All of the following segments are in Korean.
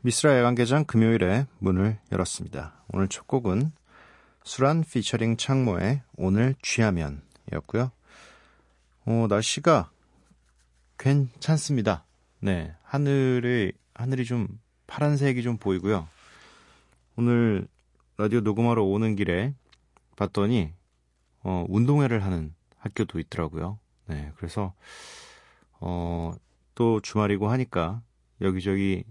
미스라 야간개장 금요일에 문을 열었습니다. 오늘 첫 곡은 수란 피처링 창모의 오늘 취하면이었고요. 어, 날씨가 괜찮습니다. 네, 하늘이 하늘이 좀 파란색이 좀 보이고요. 오늘 라디오 녹음하러 오는 길에 봤더니 어, 운동회를 하는 학교도 있더라고요. 네, 그래서 어, 또 주말이고 하니까 여기저기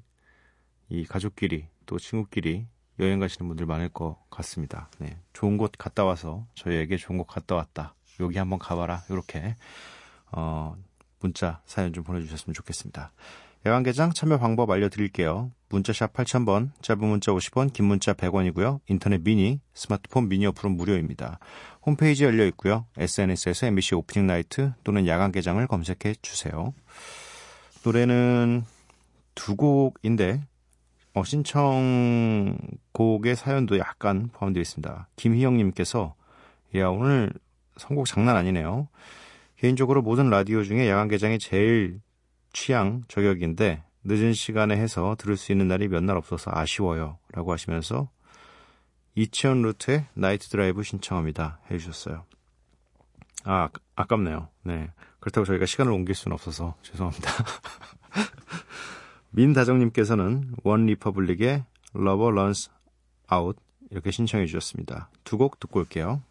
이 가족끼리 또 친구끼리 여행 가시는 분들 많을 것 같습니다. 네, 좋은 곳 갔다 와서 저희에게 좋은 곳 갔다 왔다. 여기 한번 가봐라. 이렇게 어, 문자 사연 좀 보내주셨으면 좋겠습니다. 야간개장 참여 방법 알려드릴게요. 문자샵 8000번, 짧은 문자 50원, 긴 문자 100원이고요. 인터넷 미니, 스마트폰 미니 어플은 무료입니다. 홈페이지 열려 있고요. SNS에서 MBC 오프닝 나이트 또는 야간개장을 검색해 주세요. 노래는 두 곡인데 어, 신청곡의 사연도 약간 포함되어 있습니다. 김희영님께서 야 오늘 선곡 장난 아니네요. 개인적으로 모든 라디오 중에 야간 개장이 제일 취향 저격인데 늦은 시간에 해서 들을 수 있는 날이 몇 날 없어서 아쉬워요. 라고 하시면서 이치현 루트의 Night Drive 신청합니다. 해주셨어요. 아, 아깝네요. 네. 그렇다고 저희가 시간을 옮길 수는 없어서 죄송합니다. 민다정님께서는 OneRepublic의 Love Runs Out 이렇게 신청해 주셨습니다. 두 곡 듣고 올게요.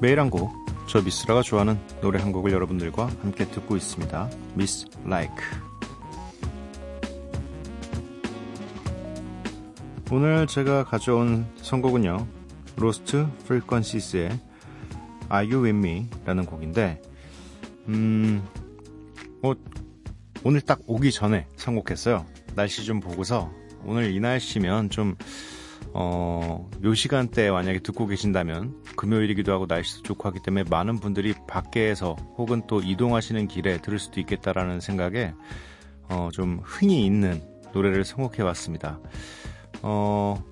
매일 한 곡, 저 미쓰라가 좋아하는 노래 한 곡을 여러분들과 함께 듣고 있습니다. 미쓰 Like. 오늘 제가 가져온 선곡은요. Lost Frequencies의 Are You With Me? 라는 곡인데 음, 어, 오늘 딱 오기 전에 선곡했어요. 날씨 좀 보고서 오늘 이 날씨면 좀 어, 요 시간대에 만약에 듣고 계신다면 금요일이기도 하고 날씨도 좋고 하기 때문에 많은 분들이 밖에서 혹은 또 이동하시는 길에 들을 수도 있겠다라는 생각에 어, 좀 흥이 있는 노래를 선곡해 봤습니다. 어,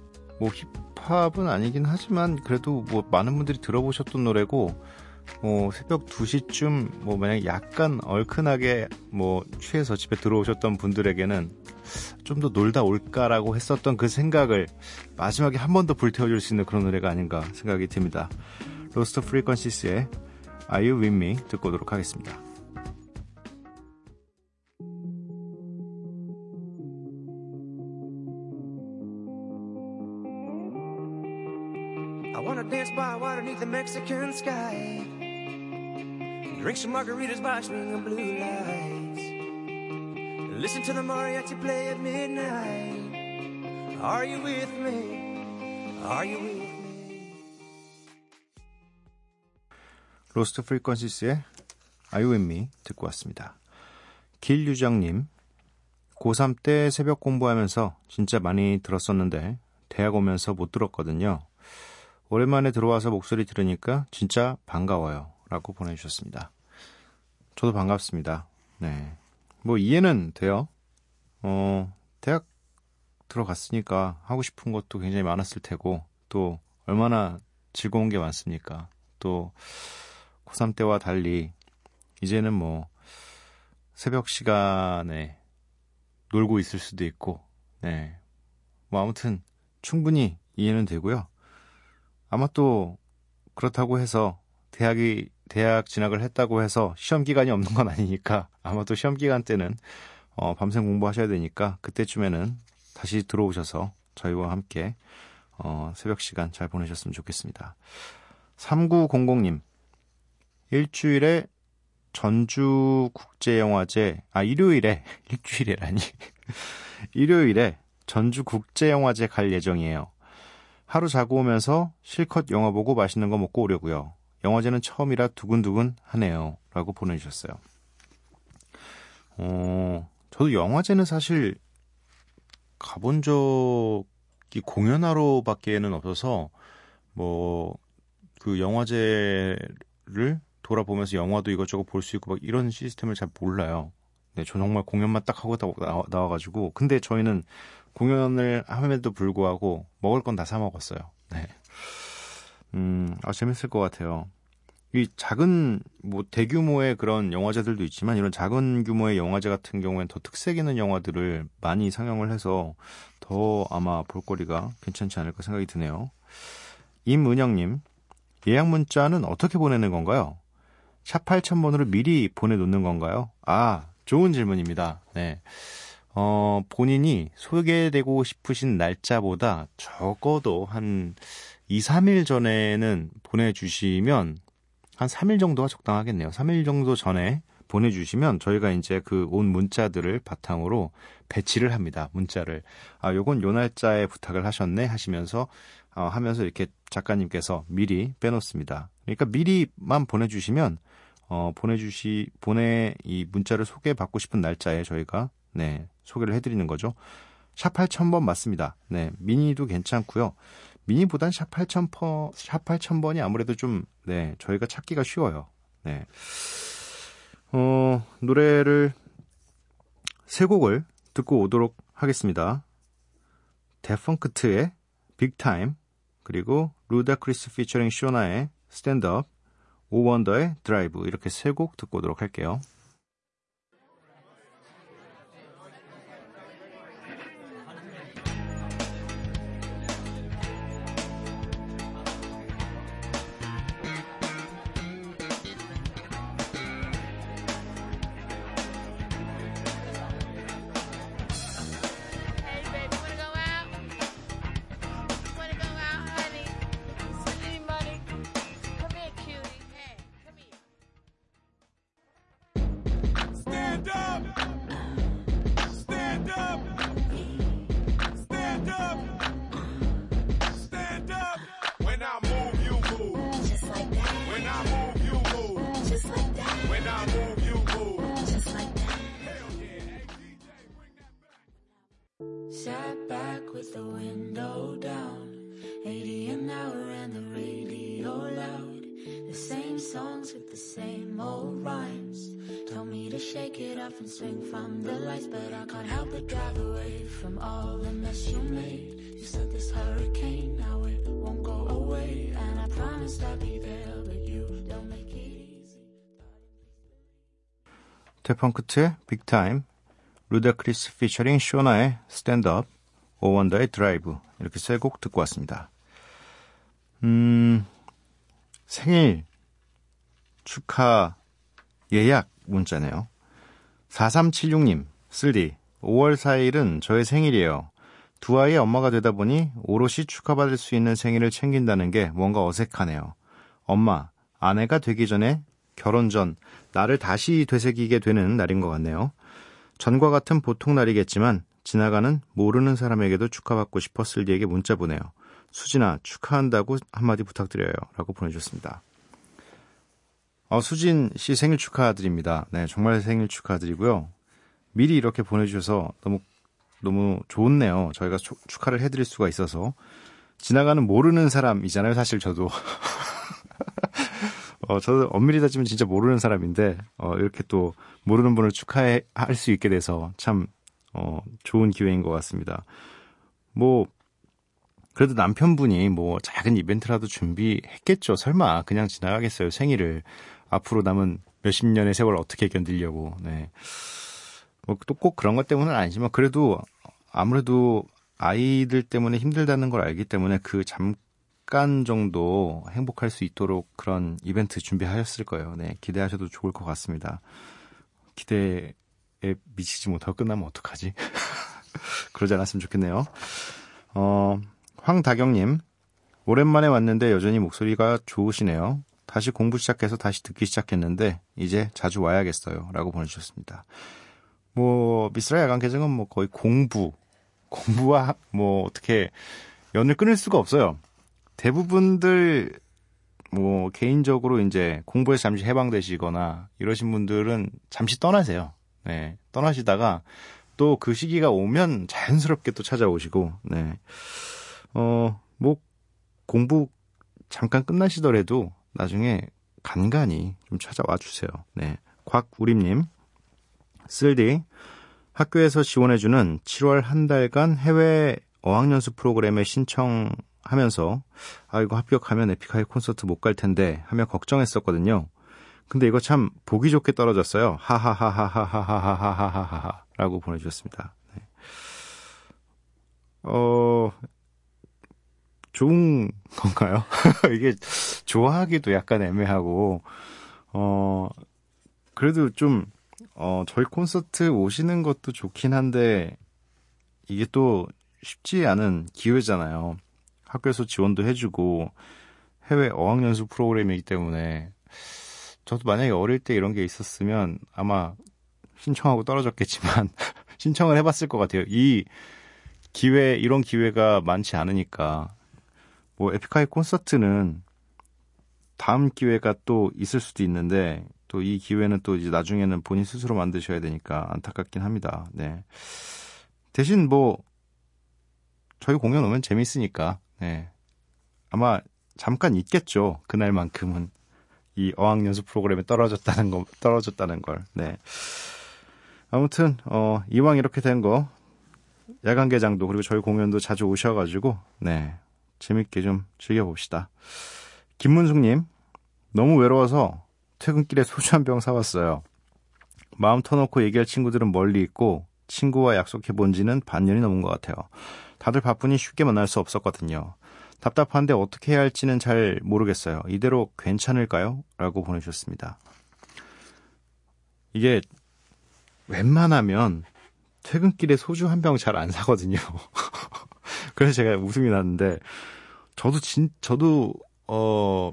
뭐 힙합은 아니긴 하지만 그래도 뭐 많은 분들이 들어보셨던 노래고 뭐 새벽 2시쯤 뭐 만약 약간 얼큰하게 뭐 취해서 집에 들어오셨던 분들에게는 좀 더 놀다 올까라고 했었던 그 생각을 마지막에 한 번 더 불태워줄 수 있는 그런 노래가 아닌가 생각이 듭니다. Lost Frequencies의 Are You With Me 듣고 오도록 하겠습니다. Listen to the mariachi play at midnight. Are you with me? Are you with me? Lost Frequencies의 Are You With Me 듣고 왔습니다. 길유정님, 고3 때 새벽 공부하면서 진짜 많이 들었었는데 대학 오면서 못 들었거든요. 오랜만에 들어와서 목소리 들으니까 진짜 반가워요. 라고 보내주셨습니다. 저도 반갑습니다. 네. 뭐 이해는 돼요. 어, 대학 들어갔으니까 하고 싶은 것도 굉장히 많았을 테고 또 얼마나 즐거운 게 많습니까? 또 고3 때와 달리 이제는 뭐 새벽 시간에 놀고 있을 수도 있고, 네. 뭐 아무튼 충분히 이해는 되고요. 아마 또 그렇다고 해서 대학이 대학 진학을 했다고 해서 시험 기간이 없는 건 아니니까 아마 도 시험 기간 때는 어, 밤샘 공부하셔야 되니까 그때쯤에는 다시 들어오셔서 저희와 함께 어, 새벽 시간 잘 보내셨으면 좋겠습니다. 3900님 일주일에 전주 국제영화제 아 일요일에 일주일에라니 일요일에 전주 국제영화제 갈 예정이에요. 하루 자고 오면서 실컷 영화 보고 맛있는 거 먹고 오려고요. 영화제는 처음이라 두근두근 하네요. 라고 보내주셨어요. 어, 저도 영화제는 사실 가본 적이 공연하러 밖에는 없어서 뭐 그 영화제를 돌아보면서 영화도 이것저것 볼 수 있고 막 이런 시스템을 잘 몰라요. 네, 저 정말 공연만 딱 하고 나와, 나와가지고 근데 저희는 공연을 함에도 불구하고 먹을 건 다 사 먹었어요. 네. 음, 아, 재밌을 것 같아요. 이 작은, 뭐, 대규모의 그런 영화제들도 있지만, 이런 작은 규모의 영화제 같은 경우엔 더 특색 있는 영화들을 많이 상영을 해서 더 아마 볼거리가 괜찮지 않을까 생각이 드네요. 임은영님, 예약 문자는 어떻게 보내는 건가요? 샵 8000번으로 미리 보내놓는 건가요? 아, 좋은 질문입니다. 네. 어, 본인이 소개되고 싶으신 날짜보다 적어도 한 2, 3일 전에는 보내주시면 한 3일 정도가 적당하겠네요. 3일 정도 전에 보내주시면 저희가 이제 그 온 문자들을 바탕으로 배치를 합니다. 문자를. 아, 요건 요 날짜에 부탁을 하셨네 하시면서 어, 하면서 이렇게 작가님께서 미리 빼놓습니다. 그러니까 미리만 보내주시면 어, 보내주시, 보내, 이 문자를 소개받고 싶은 날짜에 저희가, 네, 소개를 해드리는 거죠. 샵 8000번 맞습니다. 네, 미니도 괜찮고요. 미니보단 샵 8000번, 샵 8000번이 아무래도 좀, 네, 저희가 찾기가 쉬워요. 네. 어, 노래를 세 곡을 듣고 오도록 하겠습니다. Defunkt의 Big Time, 그리고 Ludacris featuring Shawnna의 Stand Up, 오원더의 드라이브 이렇게 세 곡 듣고 오도록 할게요. Off and swing from the lights, but I can't help but drive away from all the mess you made. You said this hurricane, now it won't go away. And I promised I'd be there, but you don't make it easy. 데펑크트의 빅타임, 루다크리스 피처링 쇼나의 스탠드업, 오원더의 드라이브 이렇게 세 곡 듣고 왔습니다. 음, 생일 축하 예약 문자네요. 4376님, 쓸디, 5월 4일은 저의 생일이에요. 두 아이의 엄마가 되다 보니 오롯이 축하받을 수 있는 생일을 챙긴다는 게 뭔가 어색하네요. 엄마, 아내가 되기 전에 결혼 전 나를 다시 되새기게 되는 날인 것 같네요. 전과 같은 보통 날이겠지만 지나가는 모르는 사람에게도 축하받고 싶어 쓸디에게 문자 보내요. 수진아, 축하한다고 한마디 부탁드려요. 라고 보내주셨습니다. 어, 수진 씨 생일 축하드립니다. 네, 정말 생일 축하드리고요. 미리 이렇게 보내주셔서 너무, 너무 좋네요. 저희가 축하를 해드릴 수가 있어서. 지나가는 모르는 사람이잖아요, 사실 저도. 어, 저도 엄밀히 따지면 진짜 모르는 사람인데, 어, 이렇게 또 모르는 분을 축하할 수 있게 돼서 참 어, 좋은 기회인 것 같습니다. 뭐, 그래도 남편분이 뭐 작은 이벤트라도 준비했겠죠. 설마 그냥 지나가겠어요. 생일을. 앞으로 남은 몇십 년의 세월 어떻게 견디려고. 네. 뭐또 꼭 그런 것 때문은 아니지만 그래도 아무래도 아이들 때문에 힘들다는 걸 알기 때문에 그 잠깐 정도 행복할 수 있도록 그런 이벤트 준비하셨을 거예요. 네. 기대하셔도 좋을 것 같습니다. 기대에 미치지 못하고 끝나면 어떡하지? 그러지 않았으면 좋겠네요. 어, 황다경님, 오랜만에 왔는데 여전히 목소리가 좋으시네요. 다시 공부 시작해서 다시 듣기 시작했는데 이제 자주 와야겠어요. 라고 보내주셨습니다. 뭐 미스라 야간 개정은 뭐 거의 공부 공부와 뭐 어떻게 연을 끊을 수가 없어요. 대부분들 뭐 개인적으로 이제 공부에서 잠시 해방되시거나 이러신 분들은 잠시 떠나세요. 네. 떠나시다가 또 그 시기가 오면 자연스럽게 또 찾아오시고 네. 어, 뭐 공부 잠깐 끝나시더라도 나중에 간간히 좀 찾아와 주세요. 네. 곽우림님, 쓸디, 학교에서 지원해주는 7월 한 달간 해외 어학연수 프로그램에 신청하면서, 아, 이거 합격하면 에픽하이 콘서트 못 갈 텐데 하며 걱정했었거든요. 근데 이거 참 보기 좋게 떨어졌어요. 하하하하하하하하하하 라고 보내주셨습니다. 네. 어, 좋은 건가요? 이게 좋아하기도 약간 애매하고, 어, 그래도 좀, 어, 저희 콘서트 오시는 것도 좋긴 한데, 이게 또 쉽지 않은 기회잖아요. 학교에서 지원도 해주고, 해외 어학연수 프로그램이기 때문에, 저도 만약에 어릴 때 이런 게 있었으면 아마 신청하고 떨어졌겠지만, 신청을 해봤을 것 같아요. 이 기회, 이런 기회가 많지 않으니까, 뭐 에픽하이 콘서트는 다음 기회가 또 있을 수도 있는데 또 이 기회는 또 이제 나중에는 본인 스스로 만드셔야 되니까 안타깝긴 합니다. 네. 대신 뭐 저희 공연 오면 재밌으니까 네. 아마 잠깐 있겠죠. 그날만큼은 이 어학 연수 프로그램에 떨어졌다는 거 떨어졌다는 걸. 네. 아무튼 어 이왕 이렇게 된 거 야간 개장도 그리고 저희 공연도 자주 오셔 가지고 네 재밌게 좀 즐겨봅시다. 김문숙님, 너무 외로워서 퇴근길에 소주 한 병 사왔어요. 마음 터놓고 얘기할 친구들은 멀리 있고 친구와 약속해 본 지는 반년이 넘은 것 같아요. 다들 바쁘니 쉽게 만날 수 없었거든요. 답답한데 어떻게 해야 할지는 잘 모르겠어요. 이대로 괜찮을까요? 라고 보내주셨습니다. 이게 웬만하면 퇴근길에 소주 한 병 잘 안 사거든요. 그래서 제가 웃음이 났는데 저도 진 저도 어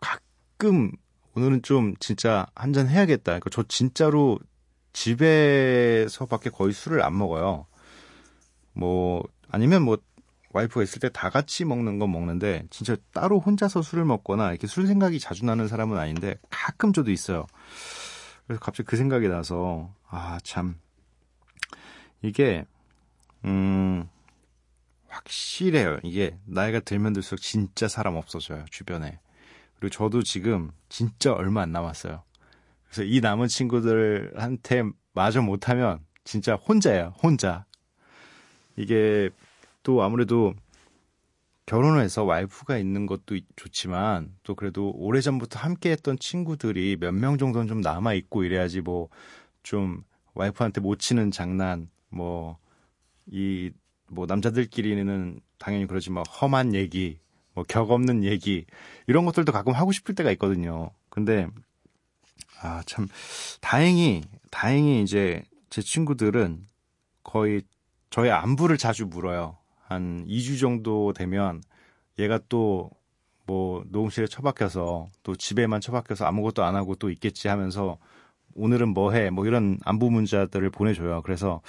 가끔 오늘은 좀 진짜 한 잔 해야겠다. 그러니까 저 진짜로 집에서밖에 거의 술을 안 먹어요. 뭐 아니면 뭐 와이프가 있을 때 다 같이 먹는 건 먹는데 진짜 따로 혼자서 술을 먹거나 이렇게 술 생각이 자주 나는 사람은 아닌데 가끔 저도 있어요. 그래서 갑자기 그 생각이 나서 아 참 이게 음 확실해요. 이게 나이가 들면 들수록 진짜 사람 없어져요. 주변에. 그리고 저도 지금 진짜 얼마 안 남았어요. 그래서 이 남은 친구들한테 마저 못하면 진짜 혼자예요. 혼자. 이게 또 아무래도 결혼을 해서 와이프가 있는 것도 좋지만 또 그래도 오래전부터 함께 했던 친구들이 몇 명 정도는 좀 남아 있고 이래야지 뭐 좀 와이프한테 못 치는 장난 뭐 이 뭐 남자들끼리는 당연히 그러지만 험한 얘기, 뭐 격 없는 얘기 이런 것들도 가끔 하고 싶을 때가 있거든요. 근데 아 참 다행히 다행히 이제 제 친구들은 거의 저의 안부를 자주 물어요. 한 2주 정도 되면 얘가 또 뭐 녹음실에 처박혀서 또 집에만 처박혀서 아무것도 안 하고 또 있겠지 하면서 오늘은 뭐 해? 뭐 이런 안부 문자들을 보내줘요. 그래서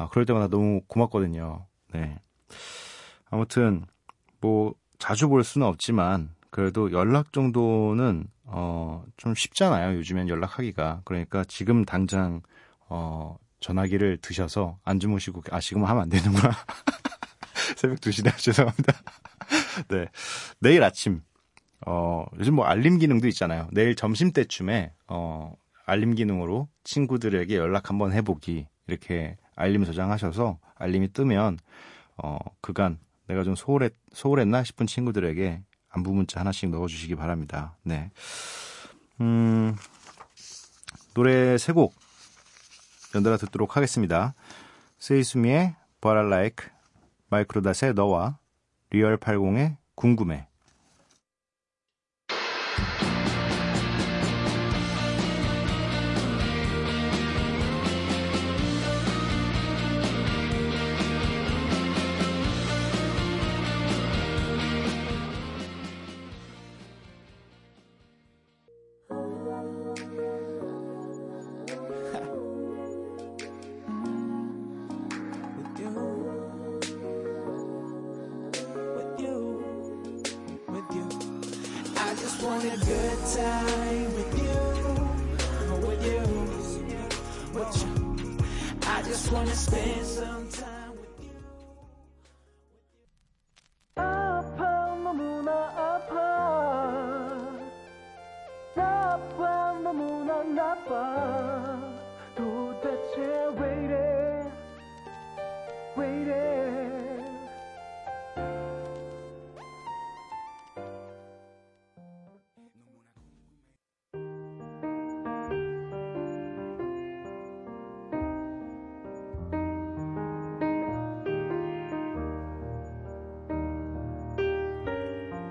아, 그럴 때마다 너무 고맙거든요. 네. 아무튼 뭐 자주 볼 수는 없지만 그래도 연락 정도는 어, 좀 쉽잖아요. 요즘엔 연락하기가. 그러니까 지금 당장 어, 전화기를 드셔서 안 주무시고 아 지금 하면 안 되는구나. 새벽 2시네 죄송합니다. 네. 내일 아침 어, 요즘 뭐 알림 기능도 있잖아요. 내일 점심 때쯤에 어, 알림 기능으로 친구들에게 연락 한번 해 보기 이렇게 알림 저장하셔서 알림이 뜨면 어 그간 내가 좀 소홀했 소홀했나 싶은 친구들에게 안부 문자 하나씩 넣어주시기 바랍니다. 네. 음, 노래 세 곡 연달아 듣도록 하겠습니다. 세이수미의 But I Like, 마이크로닷의 너와 리얼 80의 궁금해.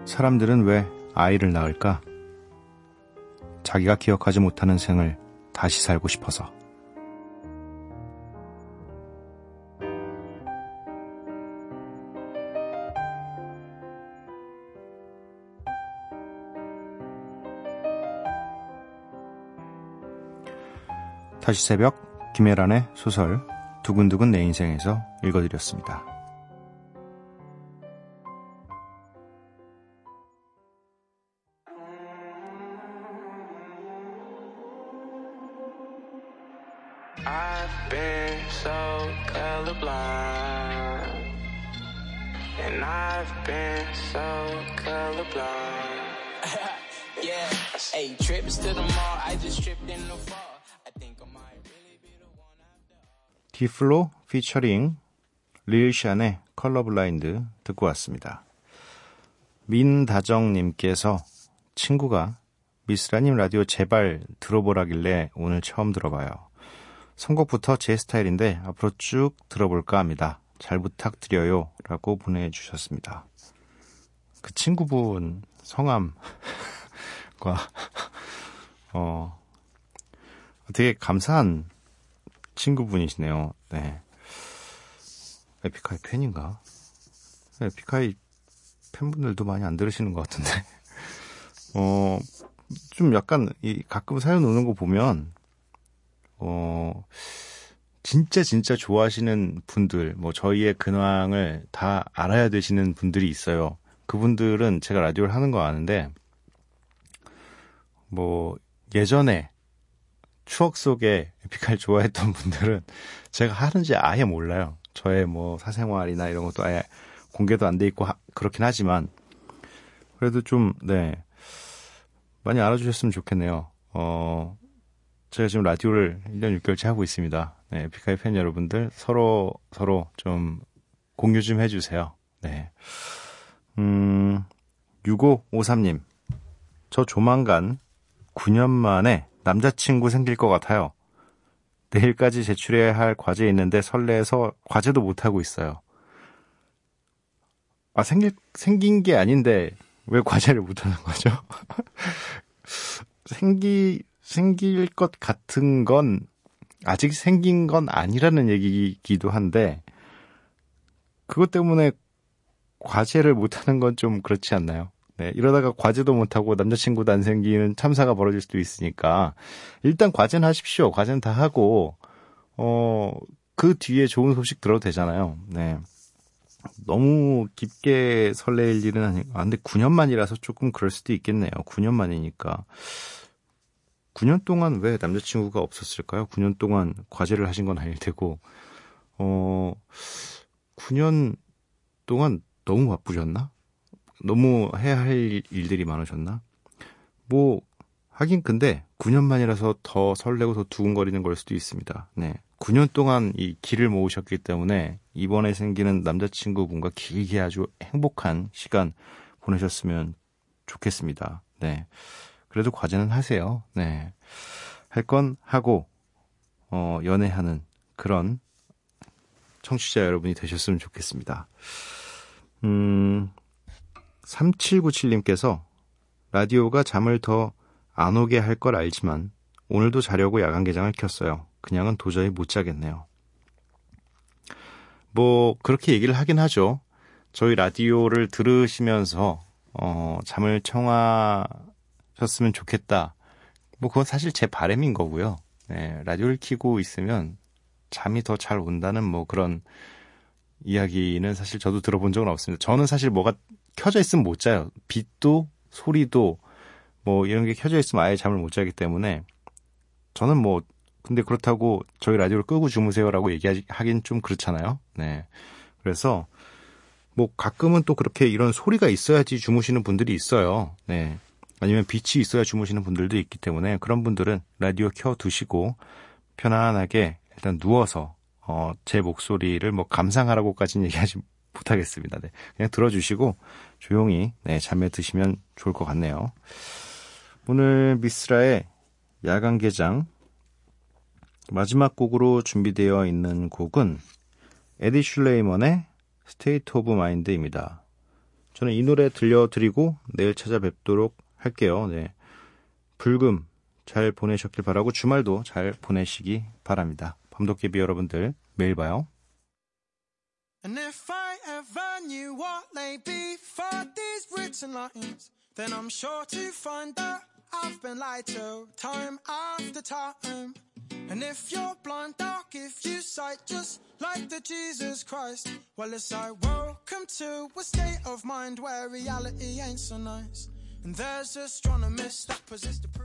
사람들은 왜 아이를 낳을까? 자기가 기억하지 못하는 생을 다시 살고 싶어서. 다시 새벽 김혜란의 소설 두근두근 내 인생에서 읽어드렸습니다. I've been so colorblind. yeah. Hey, trips to the mall. I just tripped in the fall. I think I might really be the one after all. Diplo featuring Lil Xan의 Color Blind 듣고 왔습니다. 민다정님께서 친구가 미쓰라님 라디오 제발 들어보라길래 오늘 처음 들어봐요. 선곡부터 제 스타일인데 앞으로 쭉 들어볼까 합니다. 잘 부탁드려요. 라고 보내주셨습니다. 그 친구분 성함과, 어, 되게 감사한 친구분이시네요. 네. 에픽하이 팬인가? 에픽하이 팬분들도 많이 안 들으시는 것 같은데. 어, 좀 약간, 이, 가끔 사연 오는 거 보면, 어, 진짜 진짜 좋아하시는 분들, 뭐 저희의 근황을 다 알아야 되시는 분들이 있어요. 그분들은 제가 라디오를 하는 거 아는데, 뭐, 예전에 추억 속에 에픽할 좋아했던 분들은 제가 하는지 아예 몰라요. 저의 뭐 사생활이나 이런 것도 아예 공개도 안 돼 있고 하, 그렇긴 하지만, 그래도 좀, 네. 많이 알아주셨으면 좋겠네요. 어, 제가 지금 라디오를 1년 6개월째 하고 있습니다. 네, 에픽하이 팬 여러분들 서로 서로 좀 공유 좀 해주세요. 네. 음, 6553님. 저 조만간 9년 만에 남자친구 생길 것 같아요. 내일까지 제출해야 할 과제 있는데 설레서 과제도 못하고 있어요. 아, 생길, 생긴 게 아닌데 왜 과제를 못하는 거죠? 생기, 생길 것 같은 건 아직 생긴 건 아니라는 얘기이기도 한데 그것 때문에 과제를 못하는 건 좀 그렇지 않나요? 네, 이러다가 과제도 못하고 남자친구도 안 생기는 참사가 벌어질 수도 있으니까 일단 과제는 하십시오. 과제는 다 하고 어, 그 뒤에 좋은 소식 들어도 되잖아요. 네. 너무 깊게 설레일 일은 아니, 아, 근데 9년 만이라서 조금 그럴 수도 있겠네요. 9년 만이니까. 9년 동안 왜 남자친구가 없었을까요? 9년 동안 과제를 하신 건 아닐 테고, 어, 9년 동안 너무 바쁘셨나? 너무 해야 할 일들이 많으셨나? 뭐, 하긴 근데 9년 만이라서 더 설레고 더 두근거리는 걸 수도 있습니다. 네. 9년 동안 이 길을 모으셨기 때문에 이번에 생기는 남자친구분과 길게 아주 행복한 시간 보내셨으면 좋겠습니다. 네. 그래도 과제는 하세요. 네. 할 건 하고, 어, 연애하는 그런 청취자 여러분이 되셨으면 좋겠습니다. 음, 3797님께서 라디오가 잠을 더 안 오게 할 걸 알지만 오늘도 자려고 야간 개장을 켰어요. 그냥은 도저히 못 자겠네요. 뭐 그렇게 얘기를 하긴 하죠. 저희 라디오를 들으시면서 어, 잠을 청하 셨으면 좋겠다. 뭐 그건 사실 제 바램인 거고요. 네, 라디오를 키고 있으면 잠이 더 잘 온다는 뭐 그런 이야기는 사실 저도 들어본 적은 없습니다. 저는 사실 뭐가 켜져 있으면 못 자요. 빛도 소리도 뭐 이런 게 켜져 있으면 아예 잠을 못 자기 때문에 저는 뭐 근데 그렇다고 저희 라디오를 끄고 주무세요라고 얘기하긴 좀 그렇잖아요. 네. 그래서 뭐 가끔은 또 그렇게 이런 소리가 있어야지 주무시는 분들이 있어요. 네. 아니면 빛이 있어야 주무시는 분들도 있기 때문에 그런 분들은 라디오 켜 두시고 편안하게 일단 누워서 어, 제 목소리를 뭐 감상하라고까지는 얘기하지 못하겠습니다. 네. 그냥 들어주시고 조용히 네, 잠에 드시면 좋을 것 같네요. 오늘 미쓰라의 야간 개장 마지막 곡으로 준비되어 있는 곡은 에디 슐레이먼의 State of Mind입니다. 저는 이 노래 들려드리고 내일 찾아뵙도록 할게요. 네. 불금 잘 보내셨길 바라고 주말도 잘 보내시기 바랍니다. 밤도깨비 여러분들 매일 봐요. And if I ever knew what lay before these written lines, then I'm sure to find out I've been lied to time after time. And if you're blind, dark, if you sight just like the Jesus Christ, well, it's like welcome to a state of mind where reality ain't so nice. And there's astronomers that possess the.